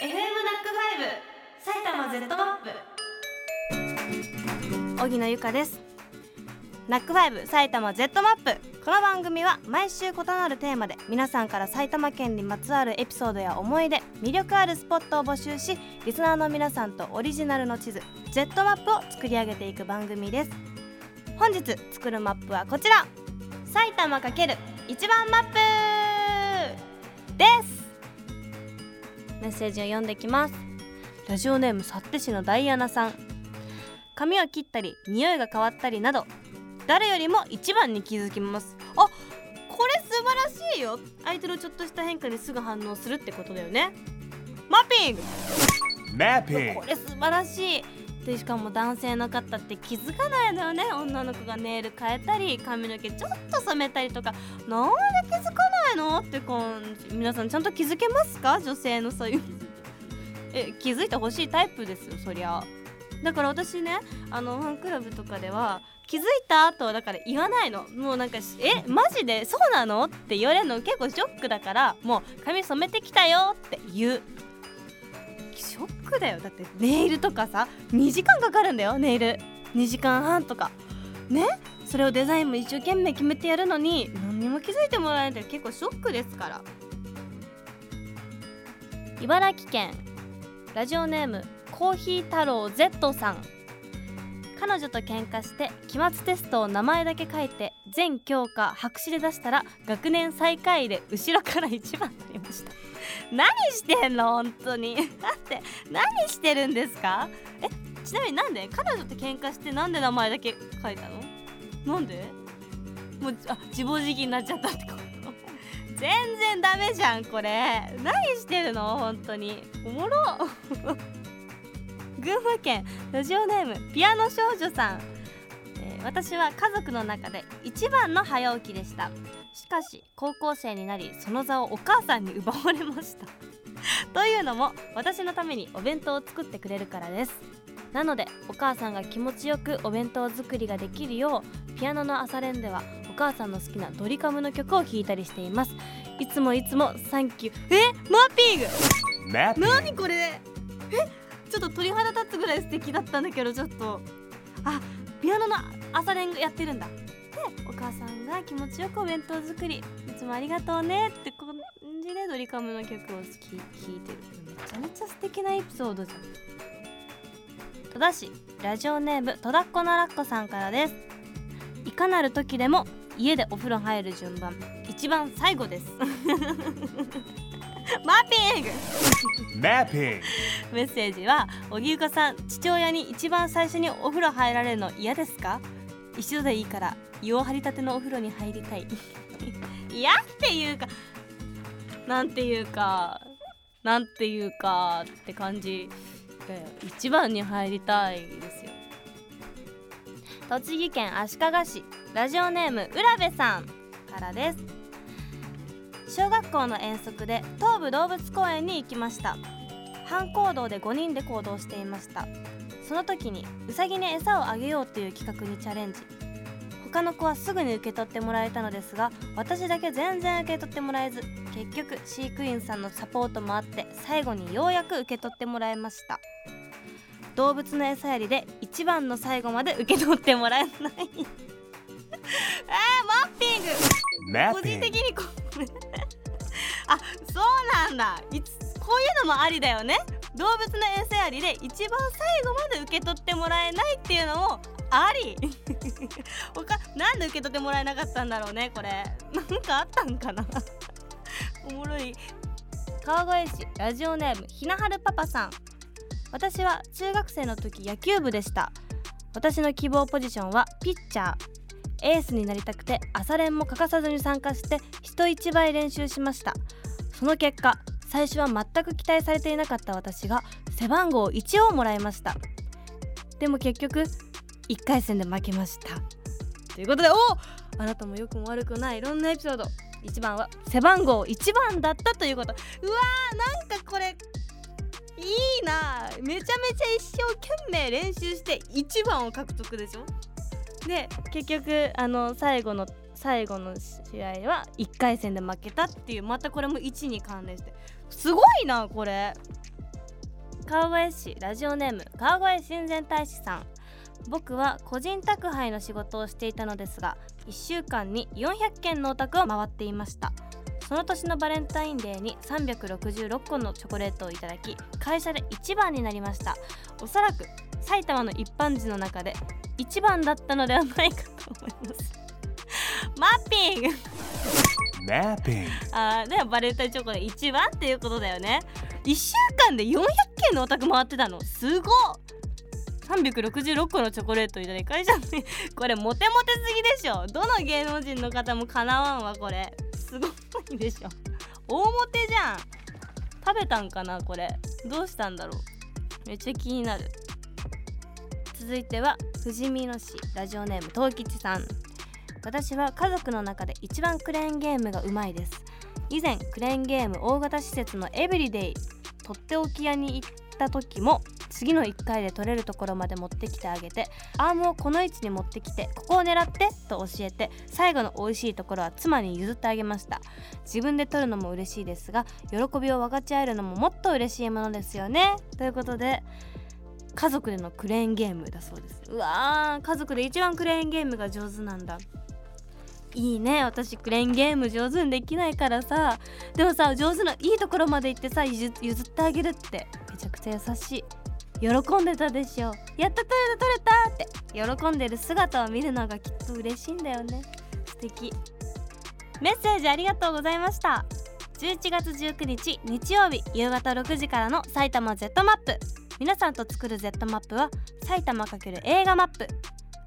FM ナックファイブ埼玉 Z マップ。荻野由香です。ナックファイブ埼玉 Z マップ。この番組は毎週異なるテーマで皆さんから埼玉県にまつわるエピソードや思い出魅力あるスポットを募集しリスナーの皆さんとオリジナルの地図 Z マップを作り上げていく番組です。本日作るマップはこちら。埼玉×一番マップです。ッセージを読んできます。ラジオネーム幸手市のダイアナさん。髪を切ったり匂いが変わったりなど誰よりも一番に気づきます。あこれ素晴らしいよ。相手のちょっとした変化にすぐ反応するってことだよね。マッピング。Mapping. これ素晴らしい。でしかも男性の方って気づかないのよね。女の子がネイル変えたり髪の毛ちょっと染めたりとか。なんで気づかないの？って感じ。皆さんちゃんと気づけますか？女性のそういう。え気づいてほしいタイプですよそりゃ。だから私ねあのファンクラブとかでは気づいたとはだから言わないの。もうなんかしえマジで？そうなの？って言われるの。結構ショックだからもう髪染めてきたよって言う。ショックだよ。だってネイルとかさ2時間かかるんだよネイル。2時間半とか。ね？それをデザインも一生懸命決めてやるのに何も気づいてもらえないって結構ショックですから。茨城県ラジオネームコーヒー太郎 Z さん。彼女と喧嘩して期末テストを名前だけ書いて全教科白紙で出したら学年最下位で後ろから一番になりました。何してんの？本当に。だって何してるんですか？えちなみになんで？彼女と喧嘩してなんで名前だけ書いたの？なんで？もうあ自暴自棄になっちゃったってこと？全然ダメじゃんこれ。何してるの？本当に。おもろ。群馬県ラジオネームピアノ少女さん、えー私は家族の中で一番の早起きでした。しかし高校生になりその座をお母さんに奪われました。というのも私のためにお弁当を作ってくれるからです。なのでお母さんが気持ちよくお弁当作りができるようピアノの朝練では母さんの好きなドリカムの曲を弾いたりしています。いつもいつもサンキューえマッピング。Mapping. 何これ？え？ちょっと鳥肌立つぐらい素敵だったんだけどちょっと。あピアノの朝練やってるんだ。でお母さんが気持ちよくお弁当作り。いつもありがとうね。って感じでドリカムの曲を弾いてる。めちゃめちゃ素敵なエピソードじゃん。戸田市ラジオネーム戸田っ子のラッコさんからです。いかなる時でも家でお風呂入る順番一番最後です。マッピング。Mapping. メッセージは荻生さん父親に一番最初にお風呂入られるの嫌ですか？一度でいいから湯を張りたてのお風呂に入りたい。嫌っていうかなんていうかなんていうかって感じで一番に入りたいですよ。栃木県足利市ラジオネーム浦部さんからです。小学校の遠足で東武動物公園に行きました。半行動で5人で行動していました。その時にウサギに餌をあげようという企画にチャレンジ。他の子はすぐに受け取ってもらえたのですが私だけ全然受け取ってもらえず結局飼育員さんのサポートもあって最後にようやく受け取ってもらえました。動物の餌やりで一番の最後まで受け取ってもらえない。えー、マッピング。個人.的にこれ あそうなんだ。いつこういうのもありだよね。動物の餌やりで一番最後まで受け取ってもらえないっていうのもあり。他なんで受け取ってもらえなかったんだろうねこれ。なんかあったんかな。おもろい。川越市ラジオネームひなはるパパさん。私は中学生の時野球部でした。私の希望ポジションはピッチャーエースになりたくて朝練も欠かさずに参加して人一倍練習しました。その結果最初は全く期待されていなかった私が背番号1をもらいました。でも結局1回戦で負けました。ということでおあなたも良くも悪くないいろんなエピソード。1番は背番号1番だったということ。うわーなんかこれいいなめちゃめちゃ一生懸命練習して1番を獲得でしょ。で結局あの最後の最後の試合は1回戦で負けたっていうまたこれも1に関連して。すごいなこれ。川越市ラジオネーム川越親善大使さん。僕は個人宅配の仕事をしていたのですが1週間に400件のお宅を回っていました。その年のバレンタインデーに366個のチョコレートをいただき会社で一番になりました。おそらく埼玉の一般人の中で一番だったのではないかと思います。マッピング。Mapping. あーでバレンタインチョコで一番っていうことだよね。1週間で400件のお宅回ってたの。すごっ。366個のチョコレートいただき会社にこれモテモテすぎでしょ。どの芸能人の方もかなわんわこれすごいでしょ。大モテじゃん。食べたんかなこれ。どうしたんだろう。めっちゃ気になる。続いては富士見野市。ラジオネーム東吉さん。私は家族の中で一番クレーンゲームがうまいです。以前クレーンゲーム大型施設のエブリデイとっておき屋に行った時も次の1回で取れるところまで持ってきてあげてアームをこの位置に持ってきてここを狙ってと教えて最後の美味しいところは妻に譲ってあげました。自分で取るのも嬉しいですが喜びを分かち合えるのももっと嬉しいものですよね。ということで家族でのクレーンゲームだそうです。うわー家族で一番クレーンゲームが上手なんだ。いいね私クレーンゲーム上手にできないからさ。でもさ上手ないいところまで行ってさ譲譲ってあげるってめちゃくちゃ優しい。喜んでたでしょ。やった取れた取れたって喜んでる姿を見るのがきっと嬉しいんだよね。素敵。メッセージありがとうございました。11月19日日曜日夕方6時からの埼玉 Z マップ。皆さんと作る Z マップは埼玉×映画マップ。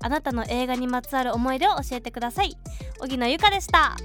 あなたの映画にまつわる思い出を教えてください。荻野由香でした。